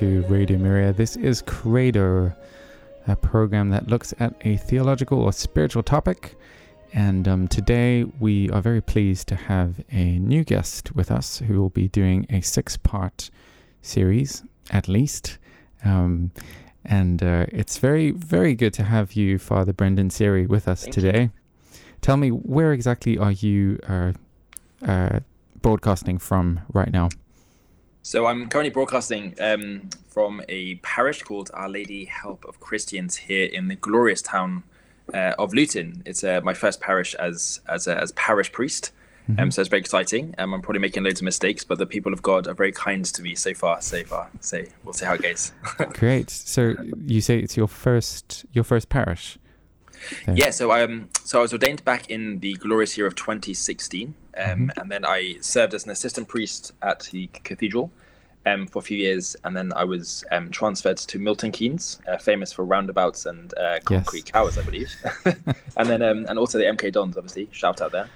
Hello and welcome to Radio Maria. This is Credo, a program that looks at a theological or spiritual topic. And um, today we are very pleased to have a new guest with us who will be doing a six part series, at least. Um, and uh, it's very, very good to have you, Father Brendan Seery, with us Thank today. you. Tell me, where exactly are you uh, uh, broadcasting from right now? So I'm currently broadcasting um, from a parish called Our Lady Help of Christians here in the glorious town uh, of Luton. It's uh, my first parish as as a, as parish priest, um, so it's very exciting. Um, I'm probably making loads of mistakes, but the people of God are very kind to me so far. So far, so we'll see how it goes. Great. So you say it's your first your first parish. There. yeah. So I um so I was ordained back in the glorious year of 2016, um, and then I served as an assistant priest at the cathedral. Um, for a few years, and then I was um, transferred to Milton Keynes, uh, famous for roundabouts and uh, concrete towers, I believe, and then um, and also the MK Dons, obviously, shout out there.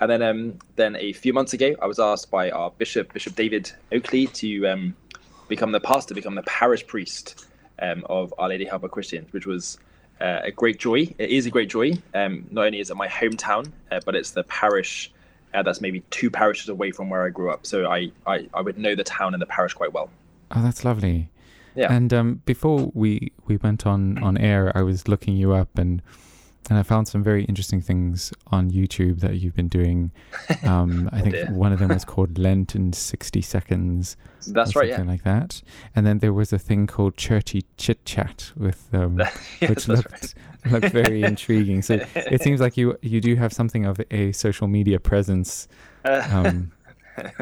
And then um, then a few months ago, I was asked by our bishop, Bishop David Oakley, to um, become the pastor, become the parish priest um, of Our Lady Help of Christians, which was uh, a great joy. It is a great joy. Um, not only is it my hometown, uh, but it's the parish uh, that's maybe two parishes away from where I grew up. So I, I, I would know the town and the parish quite well. Oh, that's lovely. Yeah. And um, before we we went on on air, I was looking you up and and I found some very interesting things on YouTube that you've been doing. Um, I Oh, think dear. one of them was called Lent in sixty seconds. That's right. Yeah. something like that. And then there was a thing called Churchy Chit Chat with um, yes, which looked right. looked very intriguing. So it seems like you you do have something of a social media presence, um,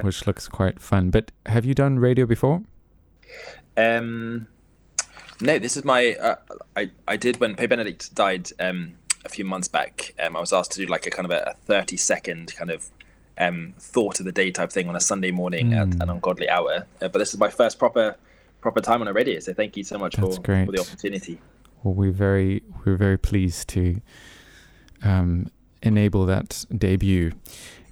which looks quite fun. But have you done radio before? Um, no, this is my. Uh, I I did when Pope Benedict died um, a few months back. Um, I was asked to do like a kind of a, a thirty second kind of um, thought of the day type thing on a Sunday morning at Mm. an ungodly hour. Uh, but this is my first proper proper time on a radio. So thank you so much for, for the opportunity. Well, we're very we're very pleased to um, enable that debut.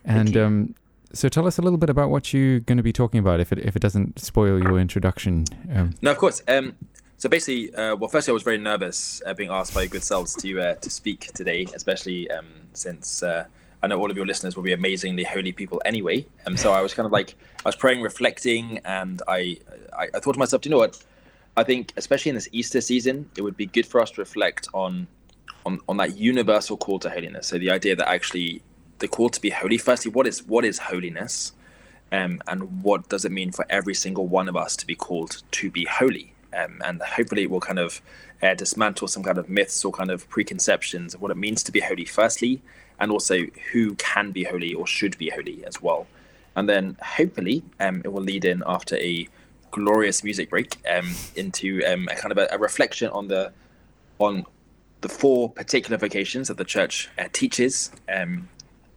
And um, so, tell us a little bit about what you're going to be talking about, if it if it doesn't spoil your introduction. Um, No, of course. Um, so basically, uh, well, firstly, I was very nervous uh, being asked by your good selves to uh, to speak today, especially um, since uh, I know all of your listeners will be amazingly holy people anyway. Um, so I was kind of like I was praying, reflecting, and I, I I thought to myself, do you know what? I think, especially in this Easter season, it would be good for us to reflect on on on that universal call to holiness. So the idea that actually the call to be holy. Firstly, what is what is holiness? um, and what does it mean for every single one of us to be called to be holy? Um, and hopefully, it will kind of uh, dismantle some kind of myths or kind of preconceptions of what it means to be holy, firstly, and also who can be holy or should be holy as well. And then hopefully, um, it will lead in after a glorious music break um, into um, a kind of a, a reflection on the on the four particular vocations that the church uh, teaches, um,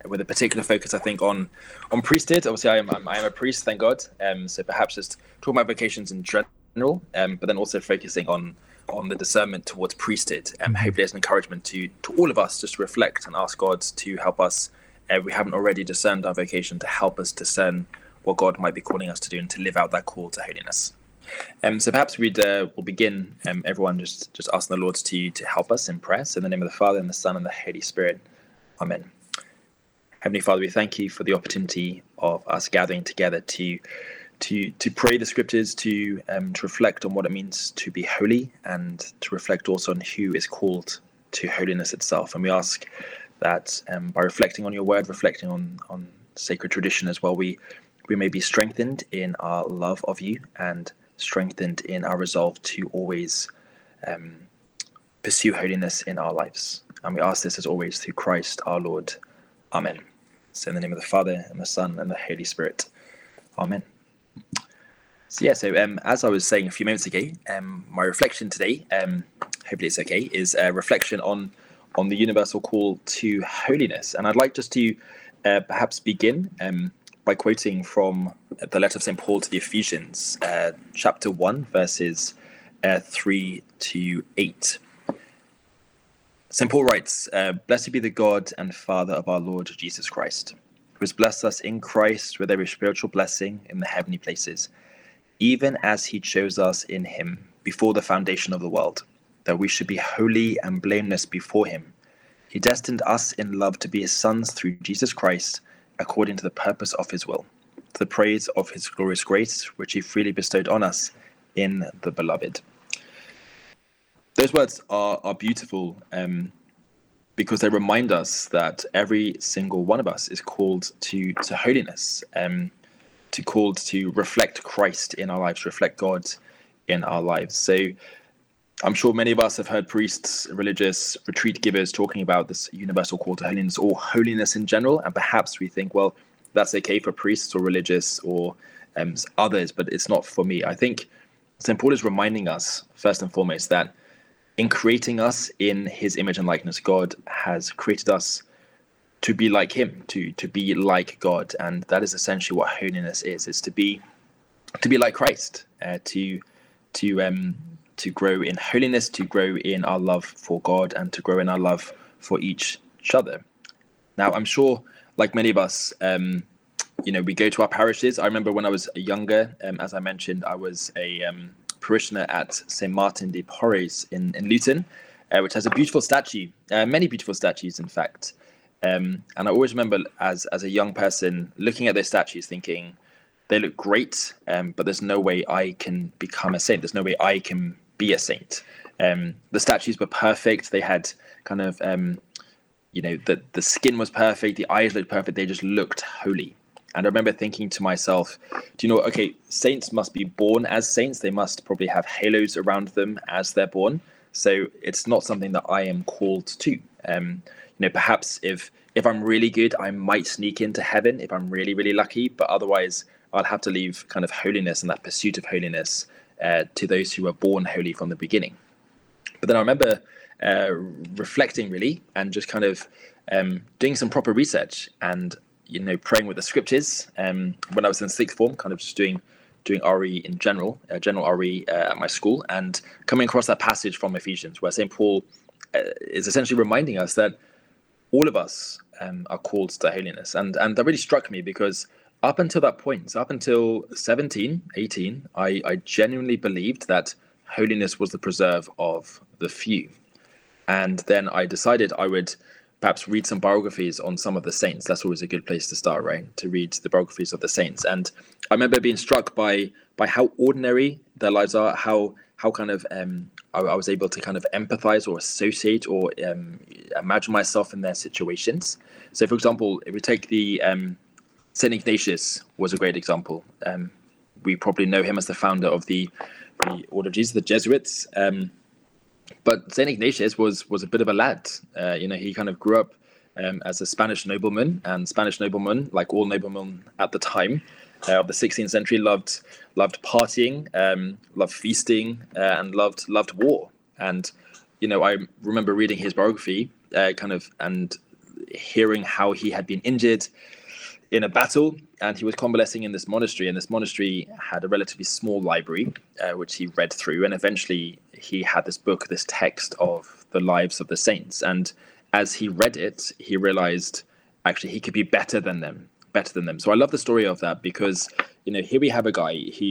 with a particular focus, I think, on on priesthood. Obviously, I am I'm, I am a priest, thank God. Um, so perhaps just talking about vocations in general, um, but then also focusing on on the discernment towards priesthood. Um, hopefully, as an encouragement to to all of us just to reflect and ask God to help us. Uh, we haven't already discerned our vocation to help us discern what God might be calling us to do and to live out that call to holiness. Um, so perhaps we'd uh, we'll begin. Um, everyone just just asking the Lord to to help us in prayer. So in the name of the Father and the Son and the Holy Spirit, Amen. Heavenly Father, we thank you for the opportunity of us gathering together to to to pray the scriptures, to um, to reflect on what it means to be holy, and to reflect also on who is called to holiness itself. And we ask that um, by reflecting on your word, reflecting on on sacred tradition as well, we we may be strengthened in our love of you and strengthened in our resolve to always um, pursue holiness in our lives. And we ask this as always through Christ our Lord. Amen. So in the name of the Father and the Son and the Holy Spirit. Amen. So yeah, so um, as I was saying a few moments ago, um, my reflection today, um, hopefully it's okay, is a reflection on on the universal call to holiness, and I'd like just to uh, perhaps begin um, by quoting from the letter of Saint Paul to the Ephesians, uh, chapter one, verses uh, three to eight. St. Paul writes, uh, Blessed be the God and Father of our Lord Jesus Christ, who has blessed us in Christ with every spiritual blessing in the heavenly places, even as he chose us in him before the foundation of the world, that we should be holy and blameless before him. He destined us in love to be his sons through Jesus Christ, according to the purpose of his will, to the praise of his glorious grace, which he freely bestowed on us in the beloved. Those words are, are beautiful um, because they remind us that every single one of us is called to, to holiness. Um, to called to reflect Christ in our lives, reflect God in our lives. So I'm sure many of us have heard priests, religious retreat givers talking about this universal call to holiness or holiness in general. And perhaps we think, well, that's okay for priests or religious or um, others, but it's not for me. I think St. Paul is reminding us, first and foremost, that in creating us in his image and likeness, God has created us to be like him to to be like god. And that is essentially what holiness is. Is to be to be like christ uh, to to um to grow in holiness to grow in our love for god and to grow in our love for each other. Now i'm sure like many of us um you know we go to our parishes. I remember when i was younger um, as i mentioned i was a um, parishioner at st martin de porres in in luton uh, which has a beautiful statue uh, many beautiful statues in fact um, and I always remember as as a young person looking at those statues, thinking they look great, um, but there's no way I can become a saint. There's no way I can be a saint. Um, the statues were perfect. They had kind of, um, you know, the the skin was perfect. The eyes looked perfect. They just looked holy. And I remember thinking to myself, do you know, okay, saints must be born as saints. They must probably have halos around them as they're born. So it's not something that I am called to. Um, you know, perhaps if if I'm really good, I might sneak into heaven if I'm really really lucky. But otherwise, I'll have to leave kind of holiness and that pursuit of holiness uh, to those who are born holy from the beginning. But then I remember uh, reflecting really and just kind of um, doing some proper research and you know praying with the scriptures. Um, when I was in sixth form, kind of just doing doing RE in general, uh, general RE uh, at my school, and coming across that passage from Ephesians where Saint Paul uh, is essentially reminding us that all of us um, are called to holiness. And, and that really struck me because up until that point, so up until 17, 18, I, I genuinely believed that holiness was the preserve of the few. And then I decided I would perhaps read some biographies on some of the saints. That's always a good place to start, right? To read the biographies of the saints. And I remember being struck by by how ordinary their lives are, how how kind of um, I, I, was able to kind of empathize or associate or um, imagine myself in their situations. So, for example, if we take the um, Saint Ignatius was a great example. Um, we probably know him as the founder of the the Order of Jesus, the Jesuits. But Saint Ignatius was was a bit of a lad. Uh, you know, he kind of grew up um, as a Spanish nobleman, and Spanish noblemen, like all noblemen at the time, uh, of the 16th century loved loved partying, um, loved feasting, uh, and loved loved war. And you know, I remember reading his biography, uh, kind of, and hearing how he had been injured in a battle, and he was convalescing in this monastery. And this monastery had a relatively small library, uh, which he read through, and eventually he had this book, this text of the lives of the saints. And as he read it, he realized actually he could be better than them better than them. So I love the story of that because you know here we have a guy who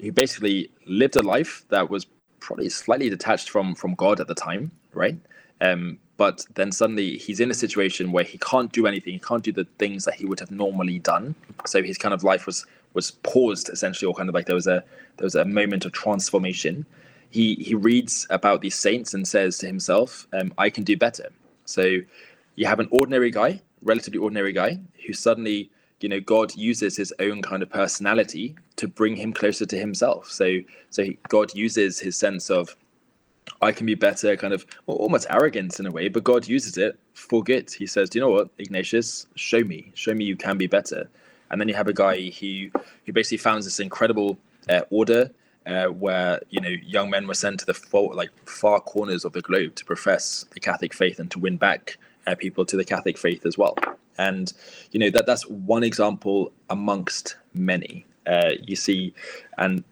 who basically lived a life that was probably slightly detached from from God at the time, right? Um, but then suddenly he's in a situation where he can't do anything. He can't do the things that he would have normally done. So his kind of life was was paused essentially, or kind of like there was a there was a moment of transformation. He he reads about these saints and says to himself, um, "I can do better." So you have an ordinary guy, relatively ordinary guy, who suddenly you know god uses his own kind of personality to bring him closer to himself so so he, god uses his sense of i can be better kind of well, almost arrogance in a way but god uses it for good. He says do you know what ignatius? Show me show me you can be better. And then you have a guy who who basically founds this incredible uh, order uh, where you know young men were sent to the far, like far corners of the globe to profess the Catholic faith and to win back uh, people to the Catholic faith as well. And you know that that's one example amongst many. Uh, you see and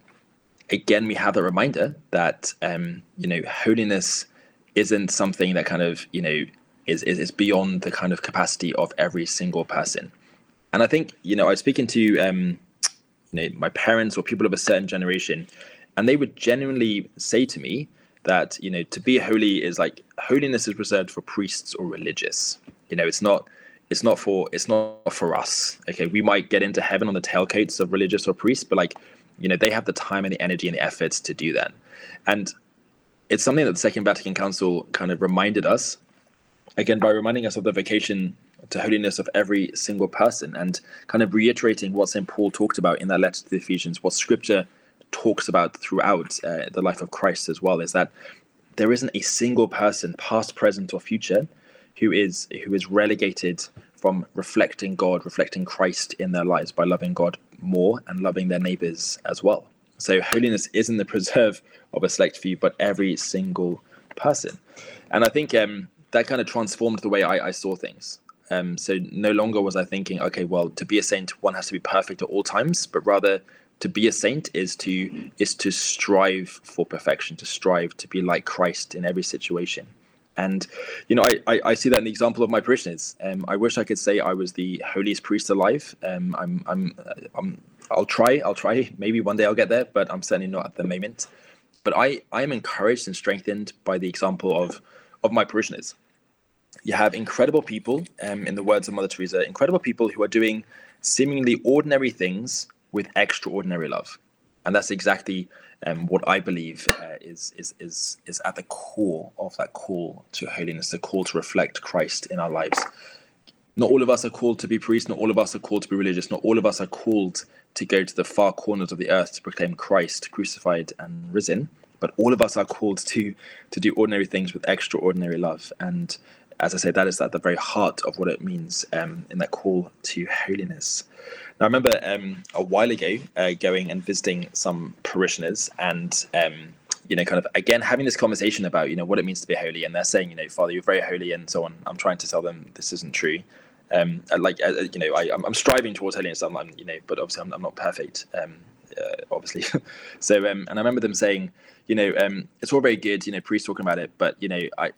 again we have the reminder that um, you know holiness isn't something that kind of you know is, is is beyond the kind of capacity of every single person and i think you know i was speaking to um, you know my parents or people of a certain generation, and they would genuinely say to me that you know to be holy is like holiness is reserved for priests or religious. You know, it's not it's not for it's not for us. Okay, we might get into heaven on the tailcoats of religious or priests, but like you know they have the time and the energy and the efforts to do that, and it's something that the Second Vatican Council kind of reminded us again by reminding us of the vocation to holiness of every single person and kind of reiterating what St. Paul talked about in that letter to the Ephesians, what scripture talks about throughout uh, the life of Christ as well, is that there isn't a single person, past, present, or future, who is who is relegated from reflecting God, reflecting Christ in their lives by loving God more and loving their neighbors as well. So holiness isn't the preserve of a select few, but every single person. And I think um, that kind of transformed the way I, I saw things. Um, so no longer was I thinking, okay, well, to be a saint, one has to be perfect at all times, but rather to be a saint is to is to strive for perfection, to strive to be like Christ in every situation. And you know, I, I, I see that in the example of my parishioners. Um, I wish I could say I was the holiest priest alive. Um, I'm I'm I'm I'll try. I'll try. Maybe one day I'll get there, but I'm certainly not at the moment. But I I am encouraged and strengthened by the example of of my parishioners you have incredible people, um, in the words of Mother Teresa, incredible people who are doing seemingly ordinary things with extraordinary love, and that's exactly um, what I believe uh, is is is is at the core of that call to holiness, the call to reflect Christ in our lives. Not all of us are called to be priests. Not all of us are called to be religious. Not all of us are called to go to the far corners of the earth to proclaim Christ crucified and risen. But all of us are called to to do ordinary things with extraordinary love. And as I say, that is at the very heart of what it means um, in that call to holiness. I remember um, a while ago uh, going and visiting some parishioners and, um, you know, kind of again having this conversation about, you know, what it means to be holy. And they're saying, you know, Father, you're very holy and so on. I'm trying to tell them this isn't true. Um, like, uh, you know, I, am striving towards holiness. I'm, I'm, you know, but obviously I'm, I'm not perfect, um, uh, obviously. so, um, and I remember them saying, you know, um, it's all very good, you know, priests talking about it, but, you know, I,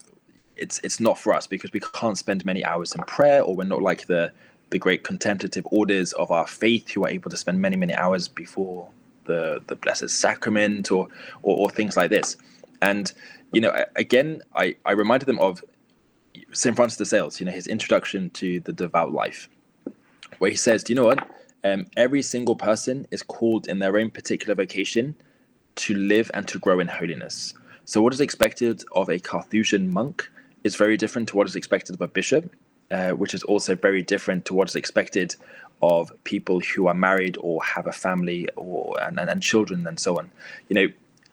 it's it's not for us because we can't spend many hours in prayer, or we're not like the the great contemplative orders of our faith who are able to spend many many hours before the the blessed sacrament or or, or things like this. And you know, again, I I reminded them of Saint Francis de Sales, you know, his introduction to the devout life, where he says, do you know what? Um, every single person is called in their own particular vocation to live and to grow in holiness. So, what is expected of a Carthusian monk is very different to what is expected of a bishop, uh, which is also very different to what is expected of people who are married or have a family or and, and, and children and so on. You know,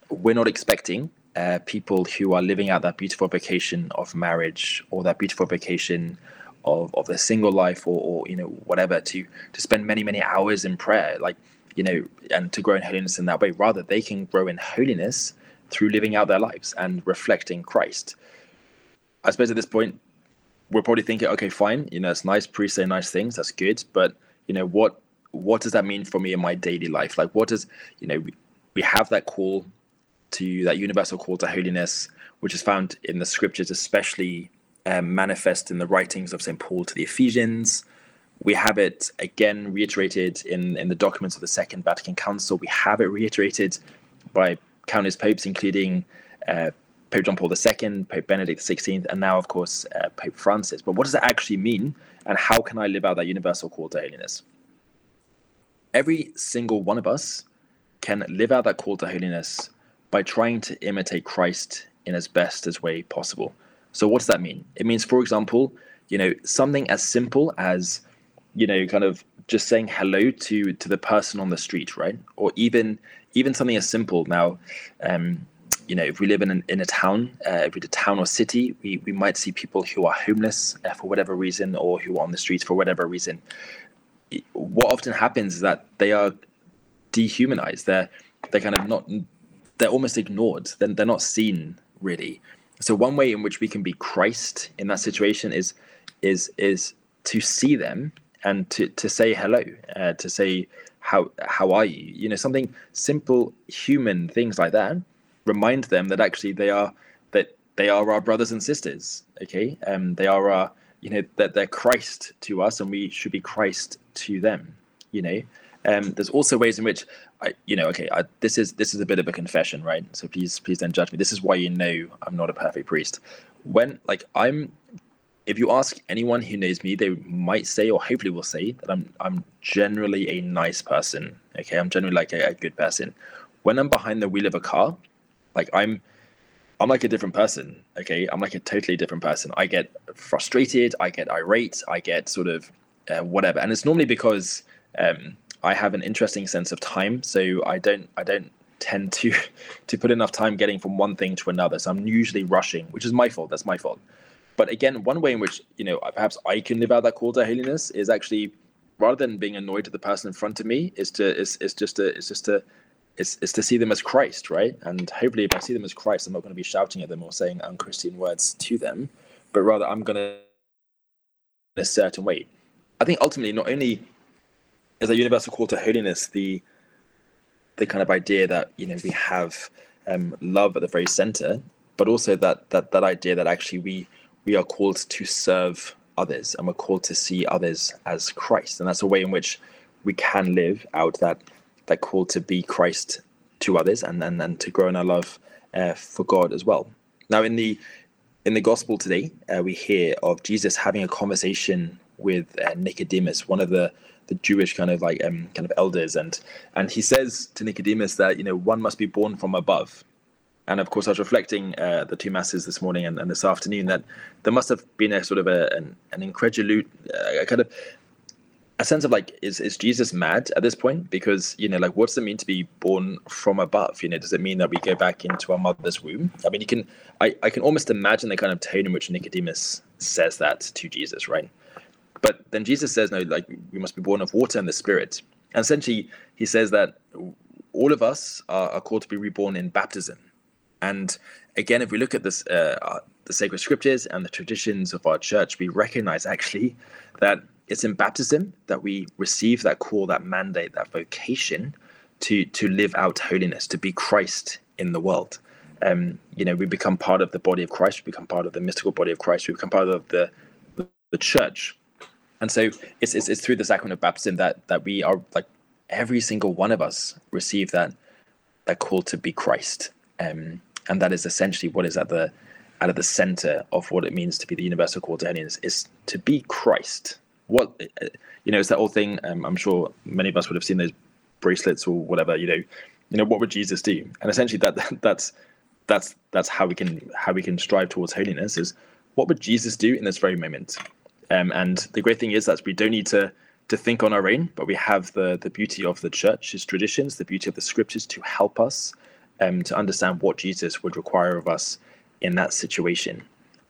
we're not expecting uh, people who are living out that beautiful vocation of marriage or that beautiful vocation of, of their single life or, or you know whatever to to spend many many hours in prayer like you know and to grow in holiness in that way rather they can grow in holiness through living out their lives and reflecting christ I suppose at this point, we're probably thinking, okay, fine, you know, it's nice, priests say nice things, that's good, but you know, what what does that mean for me in my daily life? Like, what does you know, we, we have that call to that universal call to holiness, which is found in the scriptures, especially um, manifest in the writings of St. Paul to the Ephesians. We have it again reiterated in, in the documents of the Second Vatican Council. We have it reiterated by countless popes, including uh, Pope John Paul II, Pope Benedict XVI, and now, of course, uh, Pope Francis. But what does that actually mean, and how can I live out that universal call to holiness? Every single one of us can live out that call to holiness by trying to imitate Christ in as best as way possible. So, what does that mean? It means, for example, you know, something as simple as, you know, kind of just saying hello to to the person on the street, right? Or even even something as simple now. Um, you know, if we live in an, in a town, uh, if we're a town or city, we, we might see people who are homeless uh, for whatever reason or who are on the streets for whatever reason. What often happens is that they are dehumanized. They're they're kind of not they're almost ignored. They're, they're not seen really. So one way in which we can be Christ in that situation is is is to see them and to to say hello, uh, to say how how are you? You know, something simple, human things like that remind them that actually they are that they are our brothers and sisters. Okay, um, they are our you know that they're Christ to us, and we should be Christ to them. You know, Um, there's also ways in which I, you know, okay, I, this is this is a bit of a confession, right? So please, please don't judge me. This is why you know I'm not a perfect priest. When like I'm, if you ask anyone who knows me, they might say, or hopefully will say, that I'm I'm generally a nice person. Okay, I'm generally like a, a good person. When I'm behind the wheel of a car, like I'm I'm like a different person. Okay, I'm like a totally different person. I get frustrated, I get irate, I get sort of uh, whatever, and it's normally because um, I have an interesting sense of time. So I don't I don't tend to to put enough time getting from one thing to another. So I'm usually rushing, which is my fault. That's my fault. But again, one way in which you know perhaps I can live out that call to holiness is actually rather than being annoyed at the person in front of me, is to is is just to is just to is, is to see them as Christ, right? And hopefully, if I see them as Christ, I'm not going to be shouting at them or saying unchristian words to them, but rather I'm going to in a certain way. I think ultimately, not only is a universal call to holiness the the kind of idea that you know we have um, love at the very center, but also that that that idea that actually we we are called to serve others and we're called to see others as Christ, and that's a way in which we can live out that that call to be Christ to others and and, and to grow in our love uh, for God as well. Now, in the in the gospel today, uh, we hear of Jesus having a conversation with uh, Nicodemus, one of the the Jewish kind of like um, kind of elders, and and he says to Nicodemus that you know one must be born from above. And of course, I was reflecting uh, the two masses this morning and, and, this afternoon that there must have been a sort of a, an, an incredulous, uh, kind of a sense of like, is is Jesus mad at this point? Because you know, like, what's it mean to be born from above? You know, does it mean that we go back into our mother's womb? I mean, you can, I, I can almost imagine the kind of tone in which Nicodemus says that to Jesus, right? But then Jesus says, no, like we must be born of water and the Spirit. And essentially, he says that all of us are, are called to be reborn in baptism. And again, if we look at this, uh, uh, the sacred scriptures and the traditions of our church, we recognize actually that it's in baptism that we receive that call, that mandate, that vocation to to live out holiness, to be Christ in the world. Um, you know, we become part of the body of Christ. We become part of the mystical body of Christ. We become part of the the, church. And so it's, it's, it's through the sacrament of baptism that that we are like every single one of us receive that that call to be Christ, um, and that is essentially what is at the of the center of what it means to be the universal call to holiness is to be Christ. What you know, it's that old thing. Um, I'm sure many of us would have seen those bracelets or whatever. You know, you know what would Jesus do? And essentially, that that's that's that's how we can how we can strive towards holiness. Is what would Jesus do in this very moment? Um, and the great thing is that we don't need to to think on our own, but we have the the beauty of the church's traditions, the beauty of the scriptures to help us um, to understand what Jesus would require of us in that situation.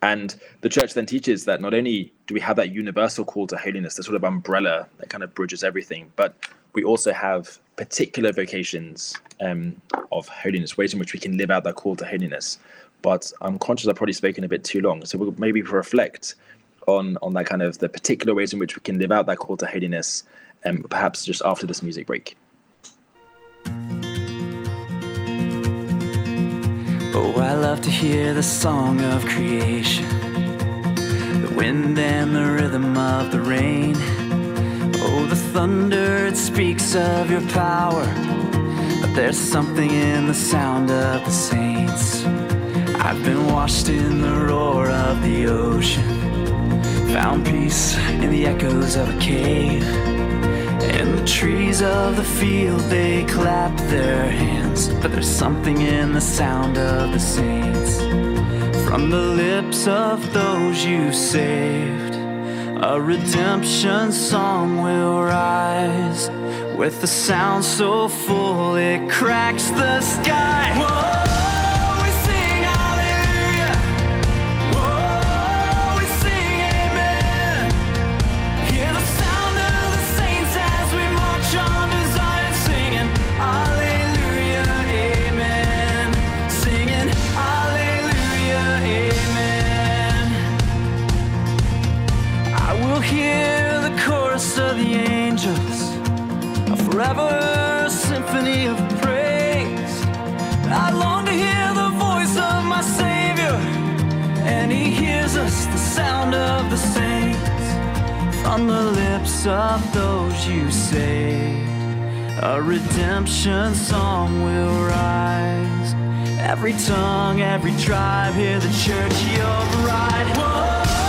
And the church then teaches that not only do we have that universal call to holiness, the sort of umbrella that kind of bridges everything, but we also have particular vocations um, of holiness, ways in which we can live out that call to holiness. But I'm conscious I've probably spoken a bit too long, so we'll maybe reflect on on that kind of the particular ways in which we can live out that call to holiness, and um, perhaps just after this music break. Oh, I love to hear the song of creation, the wind and the rhythm of the rain. Oh, the thunder, it speaks of your power. But there's something in the sound of the saints. I've been washed in the roar of the ocean. Found peace in the echoes of a cave. And the trees of the field, they clap their hands. But there's something in the sound of the saints. From the lips of those you saved, a redemption song will rise. With a sound so full, it cracks the sky. Whoa! Forever symphony of praise. I long to hear the voice of my Savior, and He hears us the sound of the saints from the lips of those you saved. a redemption song will rise. Every tongue, every tribe, hear the church, your bride. Whoa.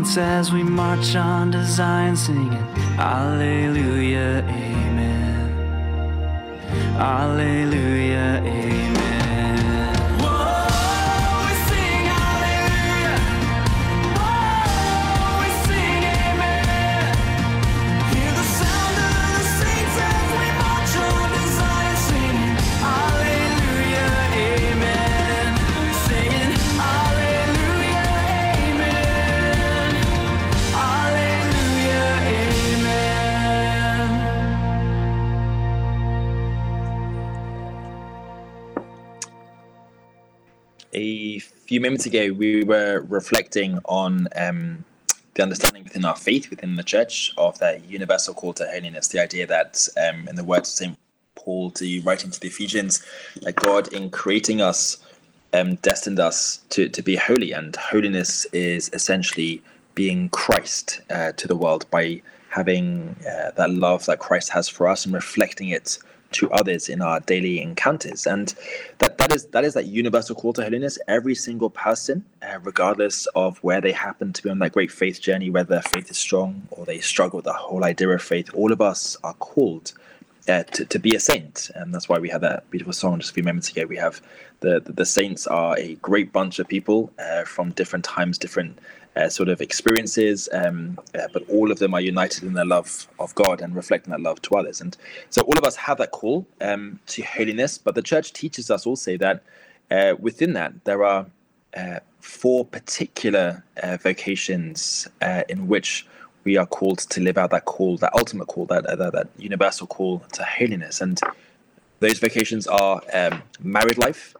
As we march on to Zion singing, Alleluia, Amen. Alleluia, few moments ago, we were reflecting on um, the understanding within our faith, within the church, of that universal call to holiness. The idea that, um, in the words of St. Paul to writing to the Ephesians, that God, in creating us, um, destined us to, to be holy. And holiness is essentially being Christ uh, to the world by having uh, that love that Christ has for us and reflecting it to others in our daily encounters. And that that is that is that universal call to holiness. Every single person uh, regardless of where they happen to be on that great faith journey whether their faith is strong or they struggle with the whole idea of faith all of us are called uh, to, to be a saint and that's why we had that beautiful song just a few moments ago we have the the, the saints are a great bunch of people uh, from different times different uh, sort of experiences, um, uh, but all of them are united in their love of God and reflecting that love to others. And so all of us have that call um, to holiness, but the church teaches us also that uh, within that there are uh, four particular vocations in which we are called to live out that call, that ultimate call, that that, that universal call to holiness. And those vocations are um, married life,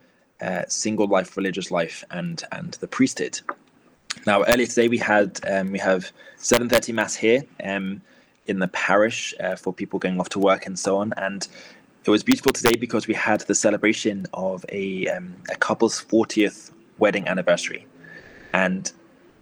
single life, religious life, and and the priesthood. Now, earlier today we had um, we have 7:30 mass here um, in the parish uh, for people going off to work and so on, and it was beautiful today because we had the celebration of a um, a couple's 40th wedding anniversary, and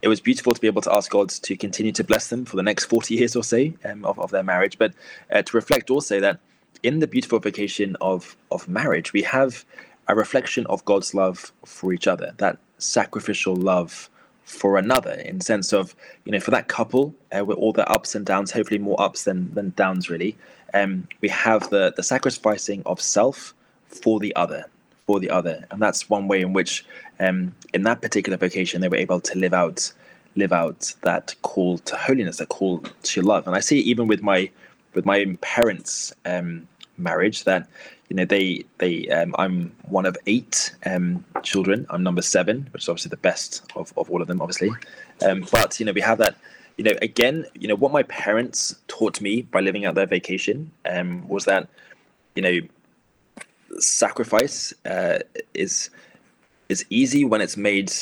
it was beautiful to be able to ask God to continue to bless them for the next 40 years or so um, of, of their marriage, but uh, to reflect also that in the beautiful vocation of of marriage we have a reflection of God's love for each other, that sacrificial love for another in sense of you know for that couple uh, with all the ups and downs hopefully more ups than than downs really um, we have the the sacrificing of self for the other for the other. And that's one way in which um, in that particular vocation they were able to live out live out that call to holiness that call to love. And i see even with my with my parents um, marriage that you know they they um, i'm one of eight um, children. I'm number seven which is obviously the best of, of all of them obviously. Um, but you know we have that you know again you know what my parents taught me by living out their vacation um, was that you know sacrifice uh, is is easy when it's made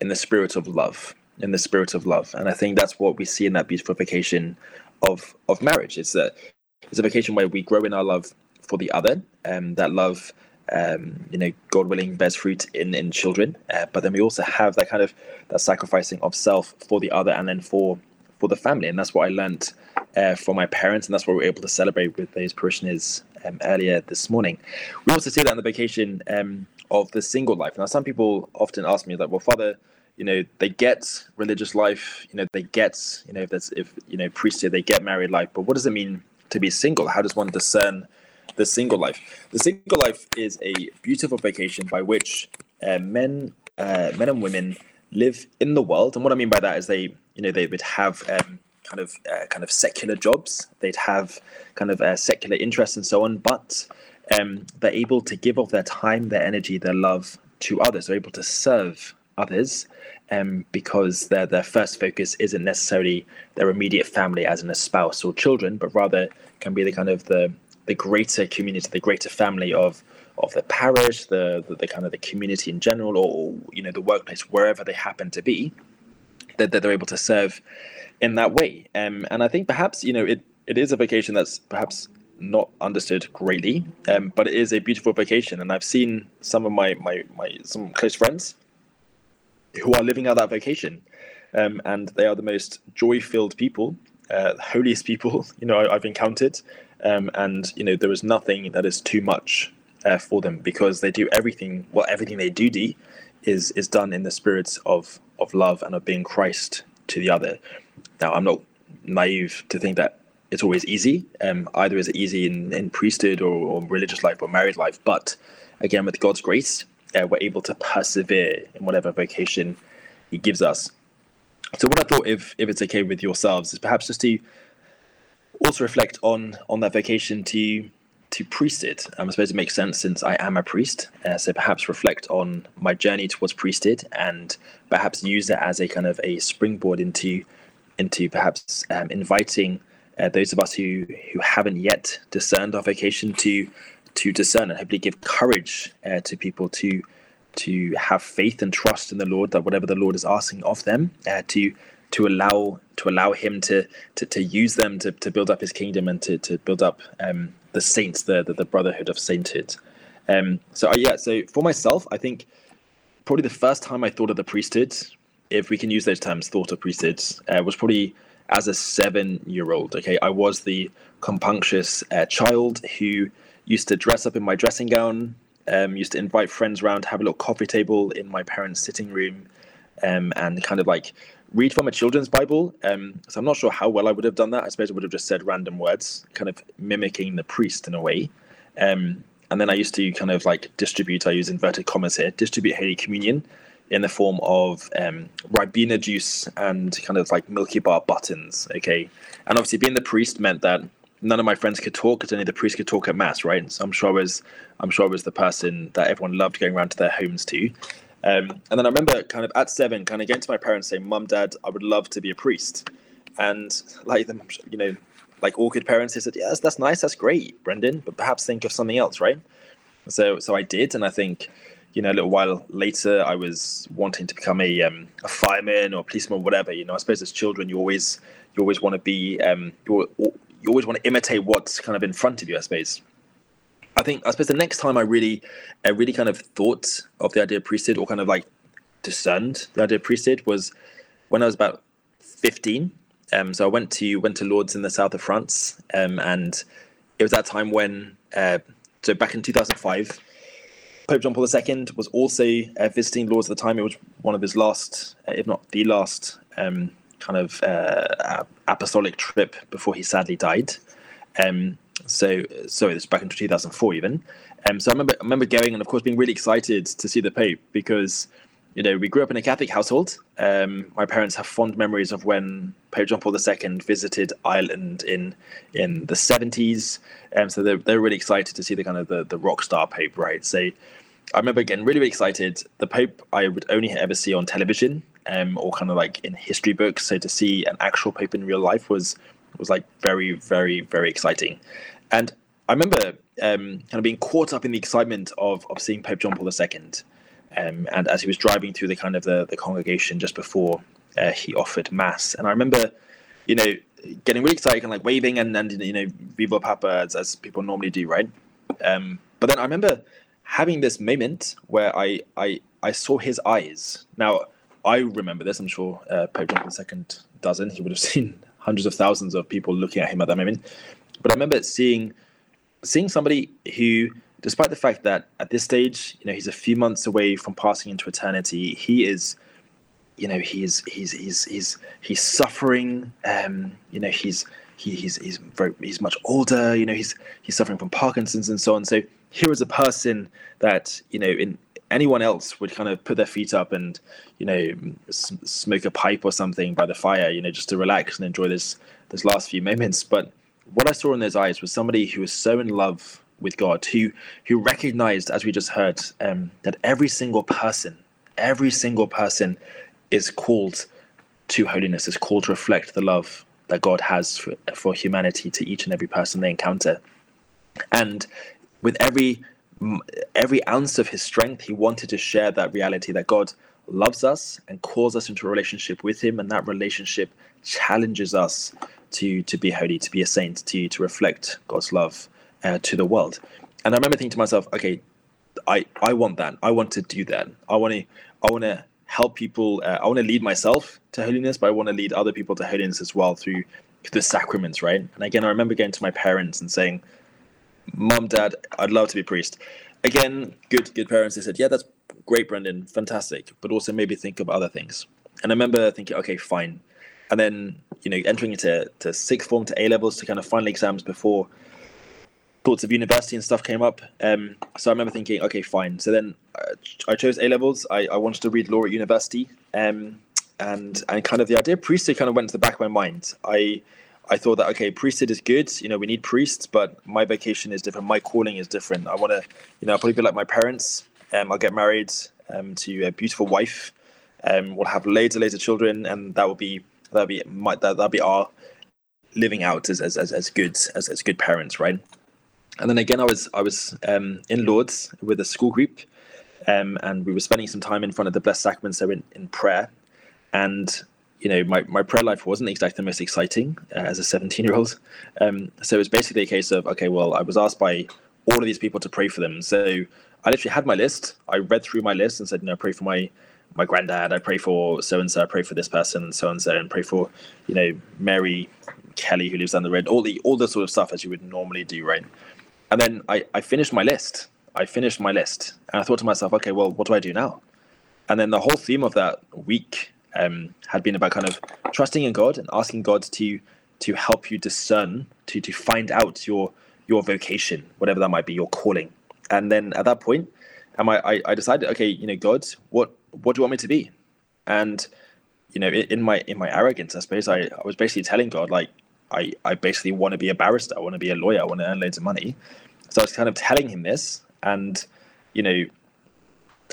in the spirit of love in the spirit of love and i think that's what we see in that beautiful vacation of of marriage it's a it's a vacation where we grow in our love for the other. and that love, um, you know, God willing, bears fruit in in children. Uh, but then we also have that kind of that sacrificing of self for the other, and then for for the family. And that's what I learned uh, from my parents, and that's what we are able to celebrate with those parishioners um, earlier this morning. We also see that in the vacation um, of the single life. Now, some people often ask me like, well, Father, you know they get religious life you know they get you know if that's if you know priesthood they get married life but what does it mean to be single how does one discern the single life the single life is a beautiful vocation by which uh, men uh, men and women live in the world and what i mean by that is they you know they would have um, kind of uh, kind of secular jobs. They'd have kind of uh, secular interests and so on but um, they're able to give of their time their energy their love to others. They're able to serve others um, because their their first focus isn't necessarily their immediate family as in a spouse or children, but rather can be the kind of the the greater community, the greater family of of the parish, the, the, the kind of the community in general, or you know the workplace, wherever they happen to be, that, that they're able to serve in that way. Um, and I think perhaps you know it it is a vocation that's perhaps not understood greatly, um, but it is a beautiful vocation. And I've seen some of my my my some close friends who are living out that vocation. Um, and they are the most joy-filled people, uh, holiest people you know I, have encountered, um, and you know there is nothing that is too much uh, for them because they do everything. Well, everything they do do is is done in the spirits of of love and of being Christ to the other. Now, I'm not naive to think that it's always easy. Um, either is it easy in, in priesthood or, or religious life or married life, but again, with God's grace, uh, we're able to persevere in whatever vocation He gives us. So, what I thought, if if it's okay with yourselves, is perhaps just to also reflect on on that vocation to to priesthood. Um, I suppose it makes sense since I am a priest. Uh, so perhaps reflect on my journey towards priesthood and perhaps use it as a kind of a springboard into into perhaps um, inviting uh, those of us who who haven't yet discerned our vocation to to discern and hopefully give courage uh, to people to to have faith and trust in the Lord that whatever the Lord is asking of them uh, to to allow to allow him to to, to use them to, to build up his kingdom and to, to build up um, the saints the, the, the brotherhood of sainthood um, so uh, yeah so for myself I think probably the first time I thought of the priesthood if we can use those terms thought of priesthood uh, was probably as a seven year old okay? I was the compunctious uh, child who used to dress up in my dressing gown, um, used to invite friends around, to have a little coffee table in my parents' sitting room, um, and kind of like read from a children's Bible. Um, so I'm not sure how well I would have done that. I suppose I would have just said random words, kind of mimicking the priest in a way. Um, and then I used to kind of like distribute, I use inverted commas here, distribute Holy Communion in the form of um, Ribena juice and kind of like Milky Bar buttons. Okay. And obviously, being the priest meant that none of my friends could talk because only the priest could talk at mass, right? So I'm sure I was, I'm sure I was the person that everyone loved going around to their homes to. Um, and then I remember kind of at seven, kind of going to my parents saying, "Mum, Dad, I would love to be a priest." And like them, you know, like good parents, they said, "Yes, that's, that's nice, that's great, Brendan, but perhaps think of something else, right?" So, so I did, and I think, you know, a little while later, I was wanting to become a um, a fireman or a policeman or whatever. You know, I suppose as children, you always you always want to be um, you you always want to imitate what's kind of in front of you, I suppose. I think I suppose the next time I really, I really kind of thought of the idea of priesthood or kind of like discerned the idea of priesthood was when I was about fifteen. Um, so I went to went to Lourdes in the south of France, um, and it was that time when uh, so back in two thousand five. Pope John Paul II was also uh, visiting Lourdes at the time. It was one of his last, uh, if not the last, um, kind of uh, apostolic trip before he sadly died. Um, so sorry, this was back in 2004 even. Um, so I remember I remember going and of course being really excited to see the Pope because you know we grew up in a Catholic household. Um, my parents have fond memories of when Pope John Paul II visited Ireland in in the 70s. Um, so they're, they're really excited to see the kind of the, the rock star Pope, right? So I remember getting really, really excited. The Pope I would only ever see on television um, or kind of like in history books. So to see an actual Pope in real life was was like very, very, very exciting. And I remember um, kind of being caught up in the excitement of of seeing Pope John Paul II. Um, and as he was driving through the kind of the, the congregation just before uh, he offered mass, and I remember, you know, getting really excited and like waving and and you know, Viva Papa as, as people normally do, right? Um, but then I remember having this moment where I I I saw his eyes. Now I remember this. I'm sure uh, Pope John Paul II doesn't. He would have seen hundreds of thousands of people looking at him at that moment. But I remember seeing seeing somebody who, despite the fact that at this stage, you know, he's a few months away from passing into eternity, he is you know he's he's he's he's he's suffering um you know he's he, he's he's very he's much older you know he's he's suffering from parkinson's and so on. So here is a person that you know in anyone else would kind of put their feet up and you know smoke a pipe or something by the fire you know just to relax and enjoy this this last few moments. But what i saw in those eyes was somebody who was so in love with god who who recognized as we just heard um, that every single person every single person is called to holiness is called to reflect the love that god has for, for humanity to each and every person they encounter. And with every every ounce of his strength, he wanted to share that reality that God loves us and calls us into a relationship with him, and that relationship challenges us to to be holy, to be a saint, to to reflect God's love uh, to the world. And I remember thinking to myself, okay, I I want that. I want to do that. I want to I want to help people. Uh, I want to lead myself to holiness, but I want to lead other people to holiness as well through the sacraments, right? And again, I remember going to my parents and saying, mom, dad, I'd love to be a priest. Again, good, good parents. They said, yeah, that's great, Brendan, fantastic, but also maybe think of other things. And I remember thinking, okay, fine. And then, you know, entering into to sixth form to A levels to kind of final exams before thoughts of university and stuff came up. Um, so I remember thinking, okay, fine. So then uh, I chose A levels. I, I wanted to read law at university. Um, and and kind of the idea of priesthood kind of went to the back of my mind. I I thought that okay, priesthood is good. You know, we need priests, but my vocation is different. My calling is different. I want to, you know, I'll probably be like my parents. Um, I'll get married um, to a beautiful wife. Um, we'll have loads and loads of children, and that will be that'll be my that that'll be our living out as as as, as good as as good parents, right? And then again, I was I was um, in Lourdes with a school group, um, and we were spending some time in front of the Blessed Sacrament, so in, in prayer, and you know, my, my prayer life wasn't exactly the most exciting uh, as a 17 year old. Um, so it was basically a case of, okay, well, I was asked by all of these people to pray for them. So I literally had my list. I read through my list and said, you know, pray for my, my granddad. I pray for so and so. I pray for this person so and so, and pray for, you know, Mary Kelly who lives down the road. All the all the sort of stuff as you would normally do, right? And then I, I finished my list. I finished my list, and I thought to myself, okay, well, what do I do now? And then the whole theme of that week um, had been about kind of trusting in God and asking God to to help you discern to to find out your your vocation, whatever that might be, your calling. And then at that point, am I, I decided, okay, you know, God, what what do you want me to be? And you know, in, my in my arrogance, I suppose I, I was basically telling God like I, I basically want to be a barrister, I want to be a lawyer, I want to earn loads of money. So I was kind of telling him this, and you know,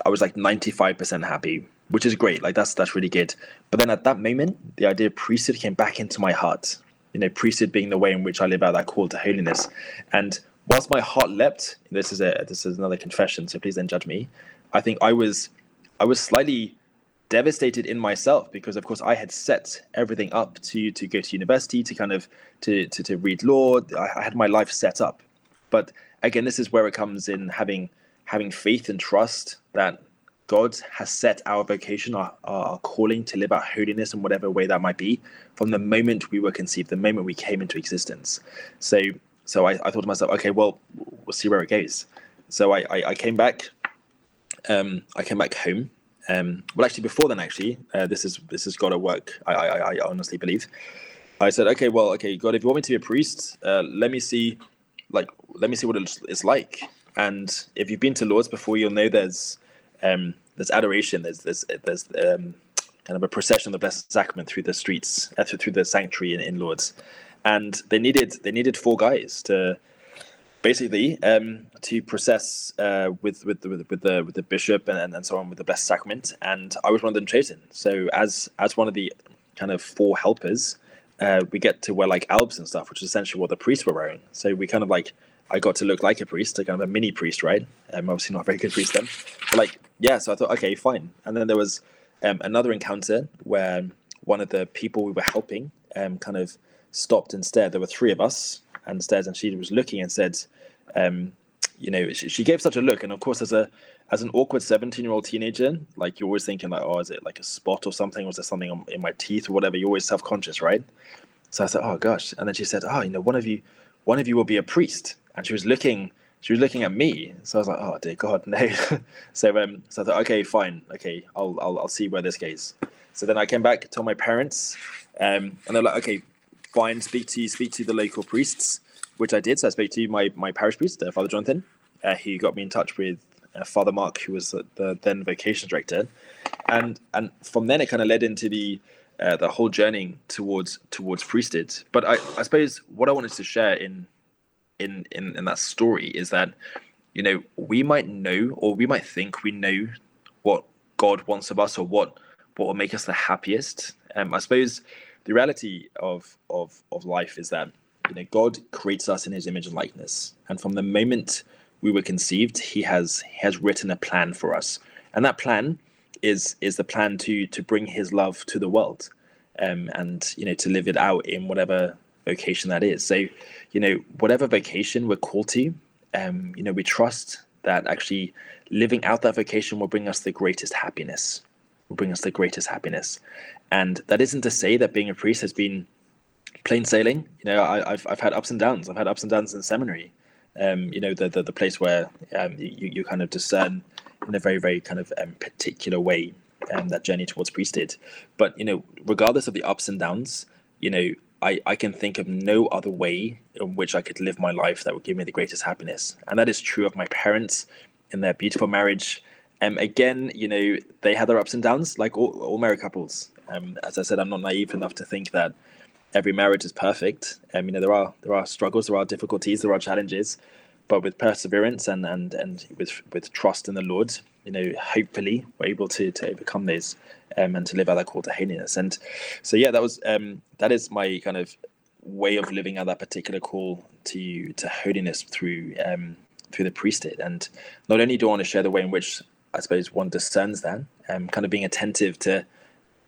I was like ninety five percent happy which is great. Like that's that's really good. But then at that moment, the idea of priesthood came back into my heart. You know, priesthood being the way in which I live out that call to holiness. And whilst my heart leapt, this is a this is another confession, so please don't judge me. I think I was I was slightly devastated in myself because of course I had set everything up to to go to university to kind of to to, to read law. I, I had my life set up. But again, this is where it comes in having having faith and trust that God has set our vocation, our, our calling to live out holiness in whatever way that might be, from the moment we were conceived, the moment we came into existence. So, so I, I thought to myself, okay, well, we'll see where it goes. So I, I, I came back. Um, I came back home. Um, well, actually, before then, actually, uh, this is this has got to work. I, I, I honestly believe. I said, okay, well, okay, God, if you want me to be a priest, uh, let me see, like, let me see what it's like. And if you've been to Lourdes before, you'll know there's um, there's adoration. There's there's there's um, kind of a procession of the Blessed Sacrament through the streets, uh, through the sanctuary in, in Lourdes, and they needed they needed four guys to basically um, to process uh, with, with, with with the with the bishop and, and so on with the Blessed Sacrament, and I was one of them chosen. So as as one of the kind of four helpers, uh, we get to wear like albs and stuff, which is essentially what the priests were wearing. So we kind of like I got to look like a priest, like kind of a mini priest, right? I'm obviously not a very good priest then. But like, yeah, so I thought, okay, fine. And then there was um, another encounter where one of the people we were helping um, kind of stopped and stared. There were three of us and stared, and she was looking and said, um, you know, she, she, gave such a look. And of course, as a as an awkward 17 year old teenager, like you're always thinking like, oh, is it like a spot or something? Was there something in my teeth or whatever? You're always self conscious, right? So I said, oh gosh. And then she said, oh, you know, one of you, one of you will be a priest and she was looking she was looking at me so i was like oh dear god no so um so i thought okay fine okay i'll i'll, I'll see where this goes So then I came back, told my parents, um, and they're like, okay, fine, speak to speak to the local priests, which I did. So I spoke to my my parish priest, uh, Father Jonathan. Uh, he got me in touch with uh, Father Mark, who was the, the then vocation director, and and from then it kind of led into the uh, the whole journey towards towards priesthood. But I, I suppose what I wanted to share in in in in that story is that you know we might know or we might think we know what God wants of us or what what will make us the happiest. Um, I suppose the reality of of of life is that you know God creates us in His image and likeness, and from the moment we were conceived, He has He has written a plan for us, and that plan is is the plan to to bring His love to the world, um, and you know to live it out in whatever vocation that is. So, you know, whatever vocation we're called to, um, you know, we trust that actually living out that vocation will bring us the greatest happiness will bring us the greatest happiness. And that isn't to say that being a priest has been plain sailing. You know, I, have I've had ups and downs. I've had ups and downs in seminary. Um, you know, the, the, the place where um, you, you kind of discern in a very, very kind of um, particular way um, that journey towards priesthood. But, you know, regardless of the ups and downs, you know, I, I can think of no other way in which I could live my life that would give me the greatest happiness. And that is true of my parents in their beautiful marriage. Um, again, you know, they had their ups and downs, like all, all married couples. Um, as I said, I'm not naive enough to think that every marriage is perfect. Um, you know, there are there are struggles, there are difficulties, there are challenges, but with perseverance and and and with with trust in the Lord, you know, hopefully we're able to to overcome these um, and to live out that call to holiness. And so, yeah, that was um, that is my kind of way of living out that particular call to to holiness through um, through the priesthood. And not only do I want to share the way in which I suppose one discerns that, um, kind of being attentive to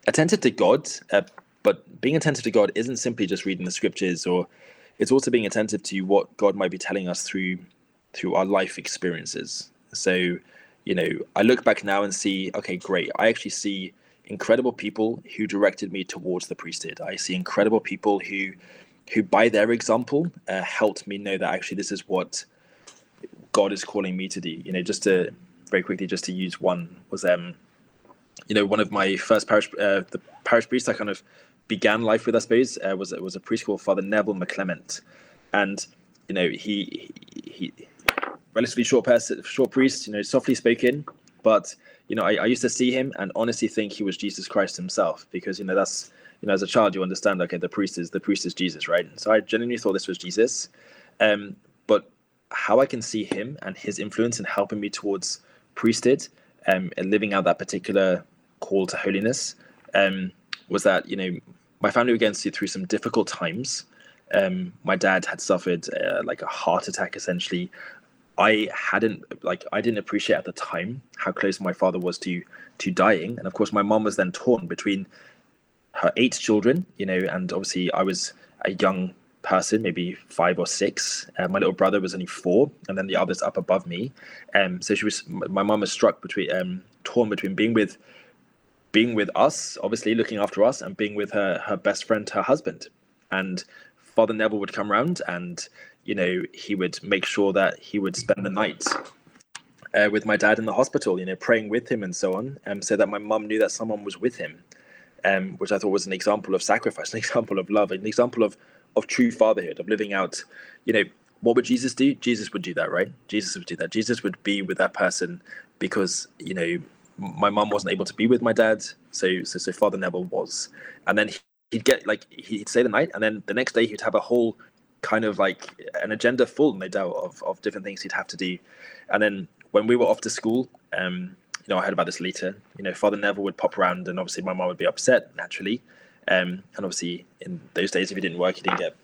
attentive to God, uh, but being attentive to God isn't simply just reading the scriptures, or it's also being attentive to what God might be telling us through through our life experiences. So, you know, I look back now and see, okay, great. I actually see incredible people who directed me towards the priesthood. I see incredible people who who by their example uh, helped me know that actually this is what God is calling me to do. You know, just to very quickly, just to use one was um, you know, one of my first parish uh, the parish priest I kind of began life with, I suppose, uh, was was a preschool Father Neville McClement, and you know he he, he relatively short person, short priest, you know, softly spoken, but you know, I, I used to see him and honestly think he was Jesus Christ himself because you know that's you know as a child you understand okay the priest is the priest is Jesus right? So I genuinely thought this was Jesus, um, but how I can see him and his influence in helping me towards priesthood um, and living out that particular call to holiness um, was that you know my family were going through some difficult times. Um, my dad had suffered uh, like a heart attack essentially. I hadn't like I didn't appreciate at the time how close my father was to to dying, and of course my mom was then torn between her eight children, you know, and obviously I was a young person, maybe five or six. Uh, my little brother was only four, and then the others up above me. Um, so she was. My mom was struck between, um, torn between being with, being with us, obviously looking after us, and being with her her best friend, her husband. And Father Neville would come round, and you know he would make sure that he would spend the night. Uh, with my dad in the hospital, you know, praying with him and so on, um, so that my mum knew that someone was with him, um, which I thought was an example of sacrifice, an example of love, an example of of true fatherhood, of living out, you know, what would Jesus do? Jesus would do that, right? Jesus would do that. Jesus would be with that person because, you know, my mom wasn't able to be with my dad. So, so, so Father Neville was. And then he'd get like, he'd stay the night. And then the next day he'd have a whole kind of like an agenda full, no doubt, of, of different things he'd have to do. And then when we were off to school, um, you know, I heard about this later. You know, Father Neville would pop around, and obviously my mom would be upset naturally. Um, and obviously, in those days, if you didn't work, you didn't get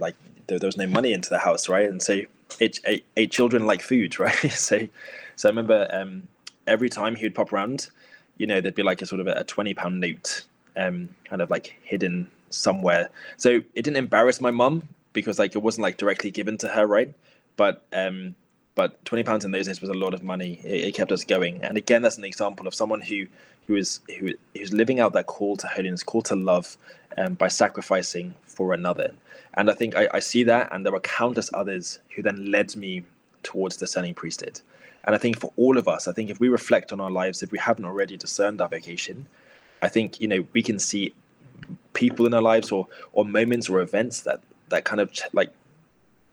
like there, there was no money into the house, right? And so eight, eight, eight children like food, right? so, so I remember um, every time he would pop around, you know, there'd be like a sort of a, a twenty pound note, um, kind of like hidden somewhere. So it didn't embarrass my mum because like it wasn't like directly given to her, right? But um, but 20 pounds in those days was a lot of money it, it, kept us going and again that's an example of someone who who is who who's living out that call to holiness call to love um, by sacrificing for another and i think I, I see that and there were countless others who then led me towards the discerning priesthood and i think for all of us i think if we reflect on our lives if we haven't already discerned our vocation I think you know we can see people in our lives or or moments or events that that kind of like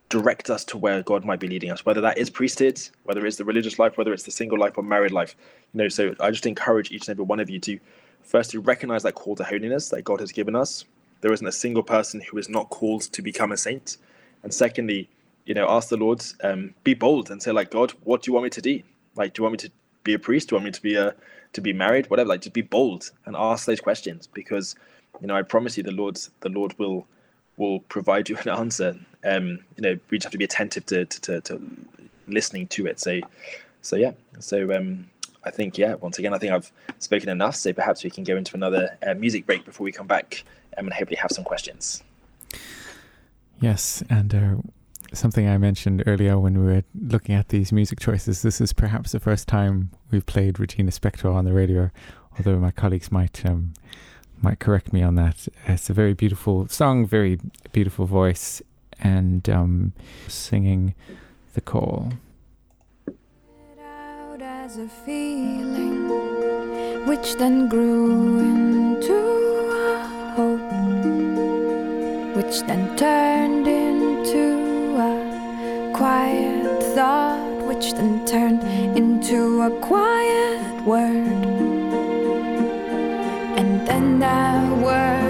direct us to where God might be leading us, whether that is priesthood, whether it's the religious life, whether it's the single life or married life. You know, so I just encourage each and every one of you to firstly recognize that call to holiness that God has given us. There isn't a single person who is not called to become a saint. And secondly, you know, ask the Lord, um, be bold and say, like, God, what do you want me to do? Like, do you want me to be a priest? Do you want me to be a to be married? Whatever. Like, just be bold and ask those questions because, you know, I promise you, the Lord, the Lord will will provide you an answer. Um, you know, we just have to be attentive to, to, to, to listening to it. So, so yeah. So um, I think yeah. Once again, I think I've spoken enough. So perhaps we can go into another uh, music break before we come back um, and hopefully have some questions. Yes, and uh, something I mentioned earlier when we were looking at these music choices. This is perhaps the first time we've played Regina Spektor on the radio, although my colleagues might um, might correct me on that. It's a very beautiful song, very beautiful voice, and um, singing the call. As a feeling, which then grew into a hope, which then turned into quiet thought, which then turned into a quiet word. And then that word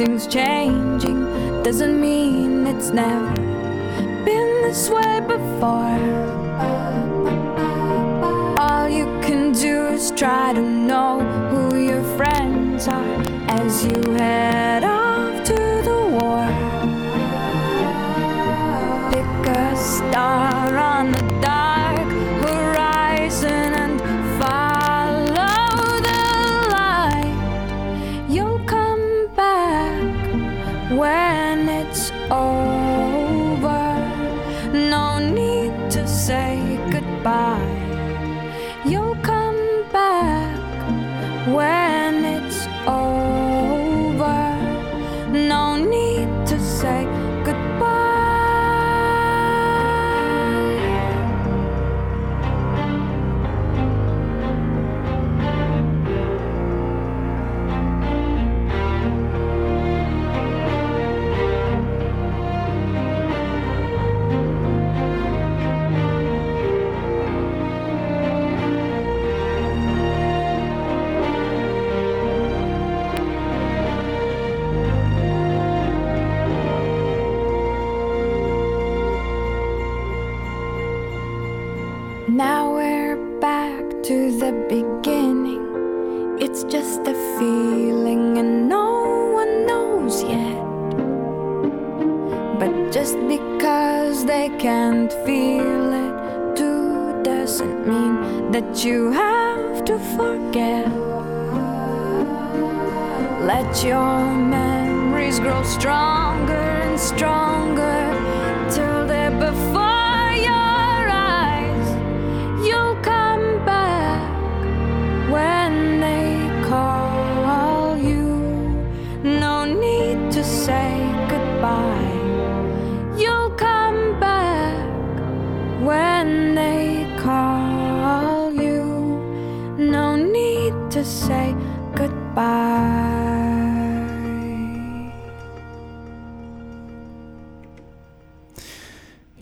everything's changing doesn't mean it's never been this way before. All you can do is try to know who your friends are as you head off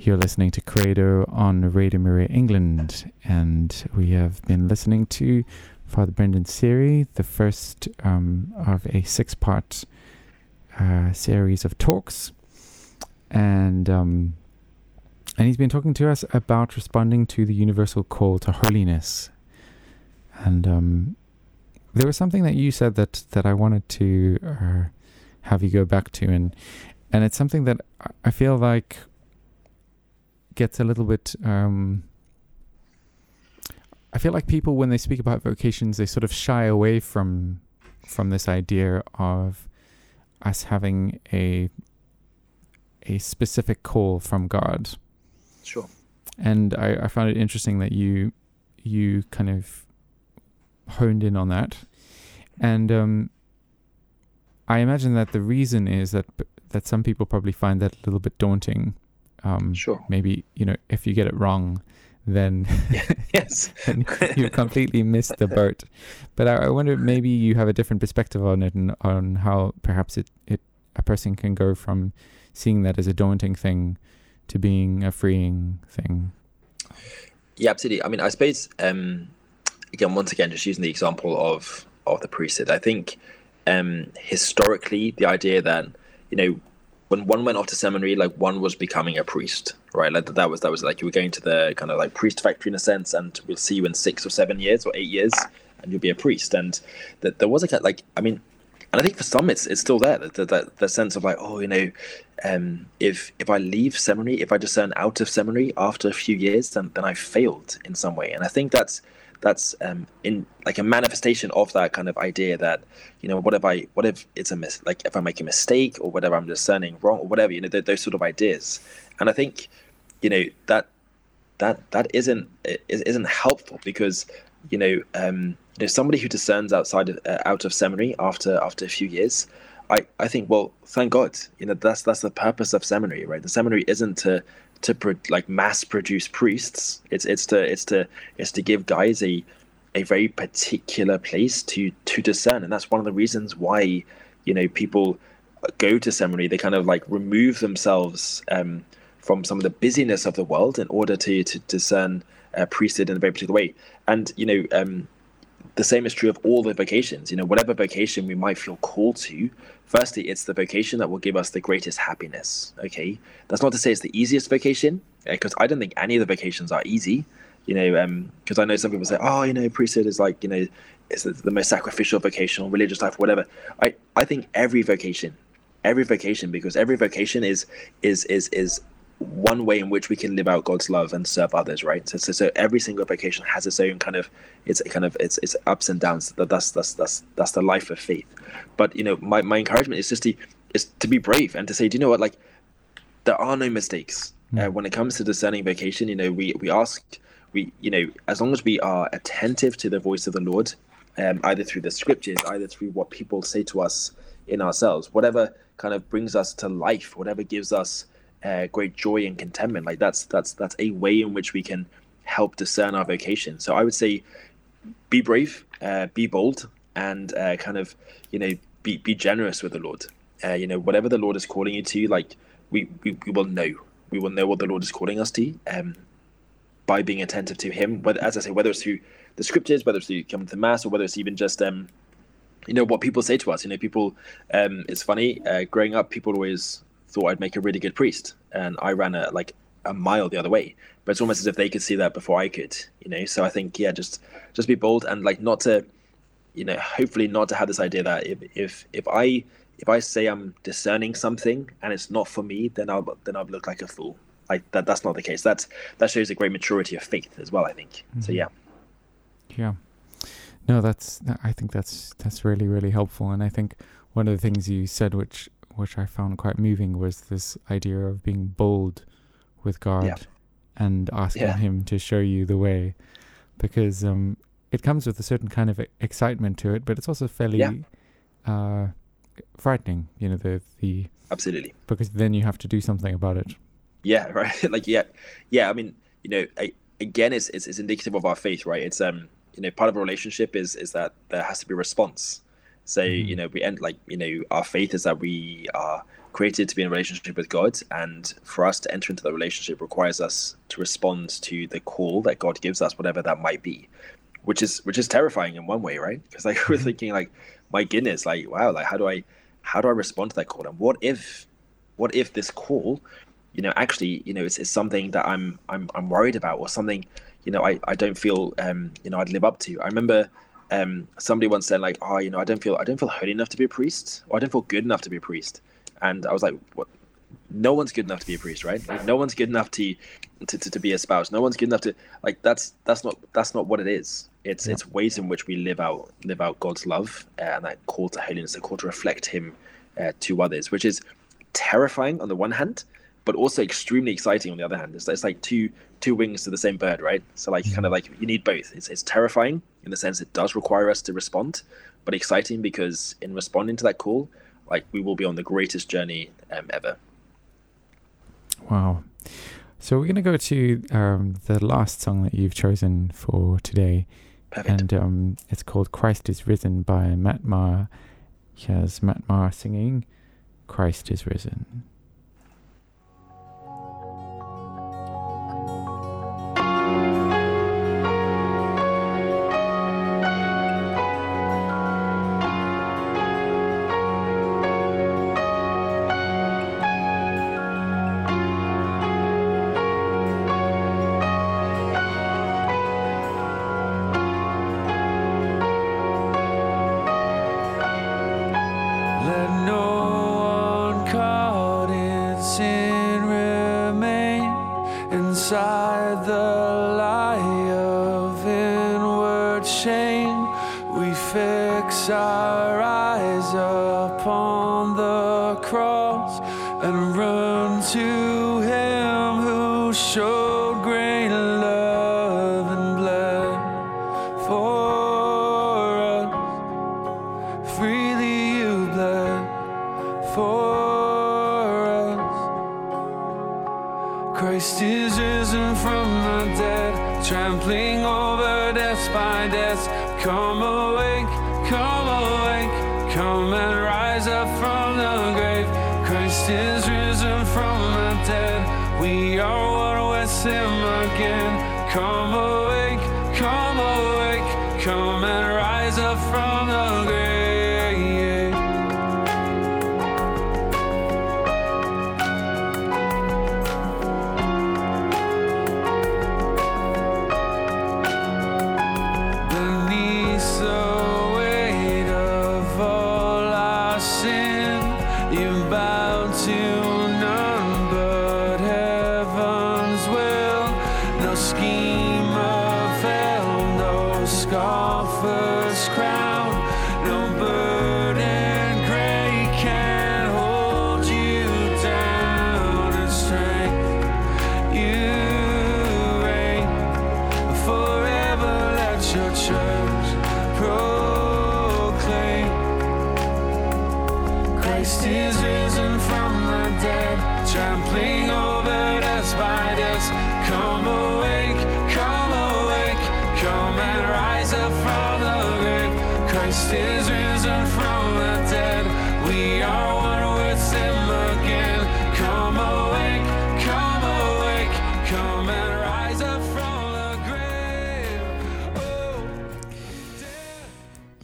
You're listening to Credo on Radio Maria England, and we have been listening to Father Brendan Seery, the first um, of a six part uh, series of talks. And um, and he's been talking to us about responding to the universal call to holiness. And um, there was something that you said that that I wanted to uh, have you go back to, and and it's something that I feel like gets a little bit. Um, I feel like people, when they speak about vocations, they sort of shy away from from this idea of us having a a specific call from God. Sure. and I, I found it interesting that you you kind of honed in on that, and um, I imagine that the reason is that that some people probably find that a little bit daunting. Um, sure. Maybe you know if you get it wrong, then yes, then you completely missed the boat. But I, I wonder maybe you have a different perspective on it and on how perhaps it, it a person can go from seeing that as a daunting thing to being a freeing thing. Yeah, absolutely. I mean, I suppose um, again, once again, just using the example of of the priesthood, I think um, historically the idea that you know when one went off to seminary, like one was becoming a priest, right? Like that was that was like you were going to the kind of like priest factory in a sense, and we'll see you in six or seven years or eight years, and you'll be a priest. And that there was a like, I mean, and I think for some it's it's still there that that, the sense of like, oh, you know, um, if if I leave seminary, if I discern out of seminary after a few years, then then I failed in some way. And I think that's that's um, in like a manifestation of that kind of idea that you know what if I what if it's a mis like if I make a mistake or whatever I'm discerning wrong or whatever you know those sort of ideas, and I think you know that that that isn't isn't helpful because you know um, you know somebody who discerns outside of, uh, out of seminary after after a few years. I, I think well thank God you know that's that's the purpose of seminary right the seminary isn't to to pro- like mass produce priests. It's it's to it's to it's to give guys a a very particular place to to discern, and that's one of the reasons why you know people go to seminary. They kind of like remove themselves um, from some of the busyness of the world in order to to discern uh, priesthood in a very particular way. And you know, um, the same is true of all the vocations. You know, whatever vocation we might feel called to, firstly, it's the vocation that will give us the greatest happiness. Okay, that's not to say it's the easiest vocation, because I don't think any of the vocations are easy. You know, because um, I know some people say, oh, you know, priesthood is like, you know, it's the, the most sacrificial vocation or religious life, or whatever. I I think every vocation, every vocation, because every vocation is is is is one way in which we can live out God's love and serve others, right? So, so, so every single vocation has its own kind of, it's kind of, it's, it's ups and downs. That's, that's, that's, that's the life of faith. But, you know, my, my encouragement is just to, is to be brave and to say, do you know what, like, there are no mistakes. Mm. Uh, when it comes to discerning vocation, you know, we, we ask, we, you know, as long as we are attentive to the voice of the Lord, um, either through the scriptures, either through what people say to us in ourselves, whatever kind of brings us to life, whatever gives us uh, great joy and contentment. Like that's that's that's a way in which we can help discern our vocation. So I would say, be brave, uh, be bold, and uh, kind of you know be be generous with the Lord. Uh, you know whatever the Lord is calling you to, like we, we we will know we will know what the Lord is calling us to. Um, by being attentive to Him, whether as I say, whether it's through the scriptures, whether it's through coming to mass, or whether it's even just um, you know what people say to us. You know, people. Um, it's funny. Uh, growing up, people always thought I'd make a really good priest, and I ran a like a mile the other way. But it's almost as if they could see that before I could, you know. So I think yeah, just just be bold and like not to, you know, hopefully not to have this idea that if if if I if I say I'm discerning something and it's not for me, then I'll then I'll look like a fool. Like that that's not the case. That's that shows a great maturity of faith as well. I think. Mm-hmm. So yeah. Yeah. No, that's I think that's that's really really helpful, and I think one of the things you said, which which I found quite moving, was this idea of being bold with God yeah. and asking yeah. Him to show you the way, because um, it comes with a certain kind of excitement to it, but it's also fairly yeah. uh, frightening. You know, the the absolutely because then you have to do something about it. Yeah, right. like yeah, yeah. I mean, you know, I, again, it's, it's it's indicative of our faith, right? It's um, you know, part of a relationship is is that there has to be response so mm-hmm. you know, we end like you know, our faith is that we are created to be in a relationship with God, and for us to enter into that relationship requires us to respond to the call that God gives us, whatever that might be, which is which is terrifying in one way, right? Because like we're mm-hmm. thinking like, my goodness, like wow, like how do I how do I respond to that call, and what if what if this call, you know, actually you know it's, it's something that I'm I'm I'm worried about or something you know I I don't feel um you know I'd live up to. I remember um, somebody once said like, oh, you know, I don't feel I don't feel holy enough to be a priest, or I don't feel good enough to be a priest. And I was like, what? No one's good enough to be a priest, right? Like, no one's good enough to, to, to, to be a spouse. No one's good enough to like. That's that's not that's not what it is. It's yeah. it's ways in which we live out live out God's love uh, and that call to holiness, a call to reflect Him uh, to others, which is terrifying on the one hand, but also extremely exciting on the other hand. It's, it's like two two wings to the same bird, right? So like kind of like you need both. It's it's terrifying in the sense it does require us to respond, but exciting because in responding to that call, like we will be on the greatest journey um, ever. Wow. So we're going to go to um, the last song that you've chosen for today. Perfect. And um, it's called Christ is Risen by Matt Maher. Here's Matt Maher singing Christ is Risen.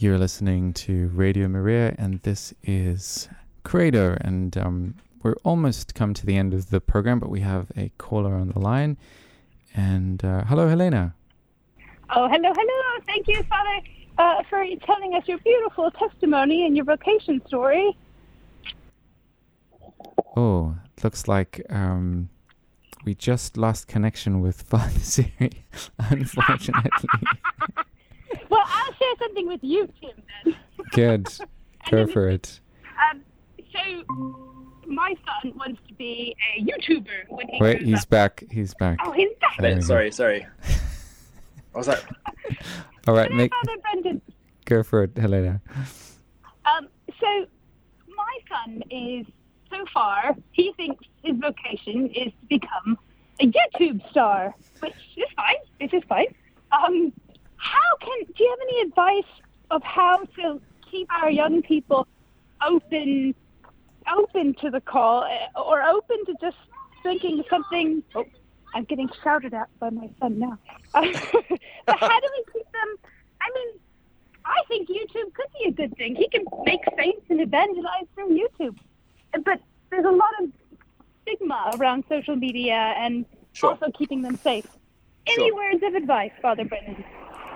You're listening to Radio Maria, and this is Credo. And um, we're almost come to the end of the program, but we have a caller on the line. And uh, hello, Helena. Oh, hello, hello. Thank you, Father, uh, for telling us your beautiful testimony and your vocation story. Oh, looks like um, we just lost connection with Father Seery, unfortunately. Well, I'll share something with you, Tim, then. Good. Go for it. Um, so, my son wants to be a YouTuber when he Wait, grows he's up. back. He's back. Oh, he's back. There sorry, sorry. What was that? All right, Hello, make Father Brendan. go for it, Helena. Um, so, my son is, so far, he thinks his vocation is to become a YouTube star, which is fine. This is fine. Um, how can, do you have any advice of how to keep our young people open, open to the call, eh, or open to just thinking something? Oh, I'm getting shouted at by my son now. but how do we keep them? I mean, I think YouTube could be a good thing. He can make saints and evangelize through YouTube. But there's a lot of stigma around social media and Sure. also keeping them safe. Any Sure. words of advice, Father Brendan?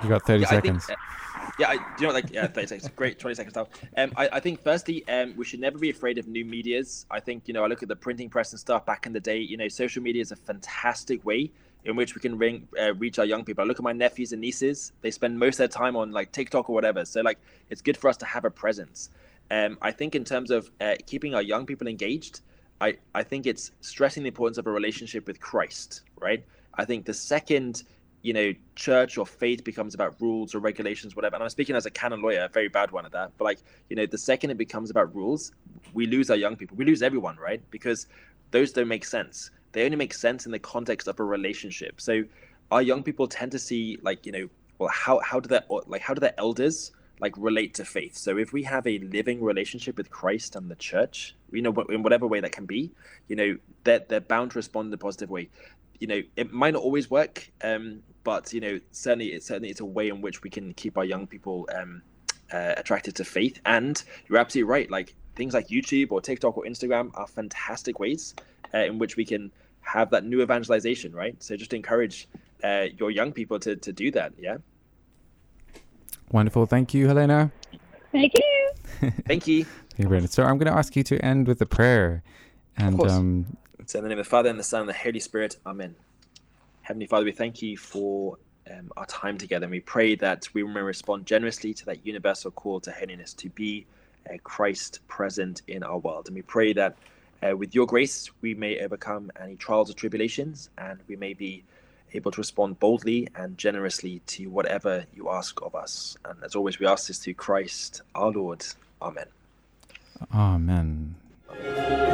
You got 30 Yeah, I think, seconds. uh, yeah, I, do you know, like, yeah, 30 seconds. Great, 20 seconds now. Um, I, I think, firstly, um, we should never be afraid of new medias. I think, you know, I look at the printing press and stuff back in the day, you know, social media is a fantastic way in which we can ring, uh, reach our young people. I look at my nephews and nieces, they spend most of their time on like TikTok or whatever. So, like, it's good for us to have a presence. Um, I think, in terms of uh, keeping our young people engaged, I, I think it's stressing the importance of a relationship with Christ, right? I think the second, you know, church or faith becomes about rules or regulations, whatever. And I'm speaking as a canon lawyer, a very bad one at that. But like, you know, the second it becomes about rules, we lose our young people. We lose everyone, right? Because those don't make sense. They only make sense in the context of a relationship. So our young people tend to see like, you know, well, how how do their like how do their elders like relate to faith. So if we have a living relationship with Christ and the church, you know, in whatever way that can be, you know, they're, they're bound to respond in a positive way. You know, it might not always work, um, but you know, certainly, it's certainly it's a way in which we can keep our young people um, uh, attracted to faith. And you're absolutely right. Like things like YouTube or TikTok or Instagram are fantastic ways uh, in which we can have that new evangelization, right? So just encourage uh, your young people to to do that. Yeah. Wonderful. Thank you, Helena. Thank you. Thank you. Hey, So I'm going to ask you to end with a prayer. And um, so in the name of the Father and the Son and the Holy Spirit, Amen. Heavenly Father, we thank you for um, our time together. And we pray that we may respond generously to that universal call to holiness, to be uh, Christ present in our world. And we pray that uh, with your grace, we may overcome any trials or tribulations, and we may be able to respond boldly and generously to whatever you ask of us. And as always, we ask this through Christ our Lord. Amen. Amen. Amen.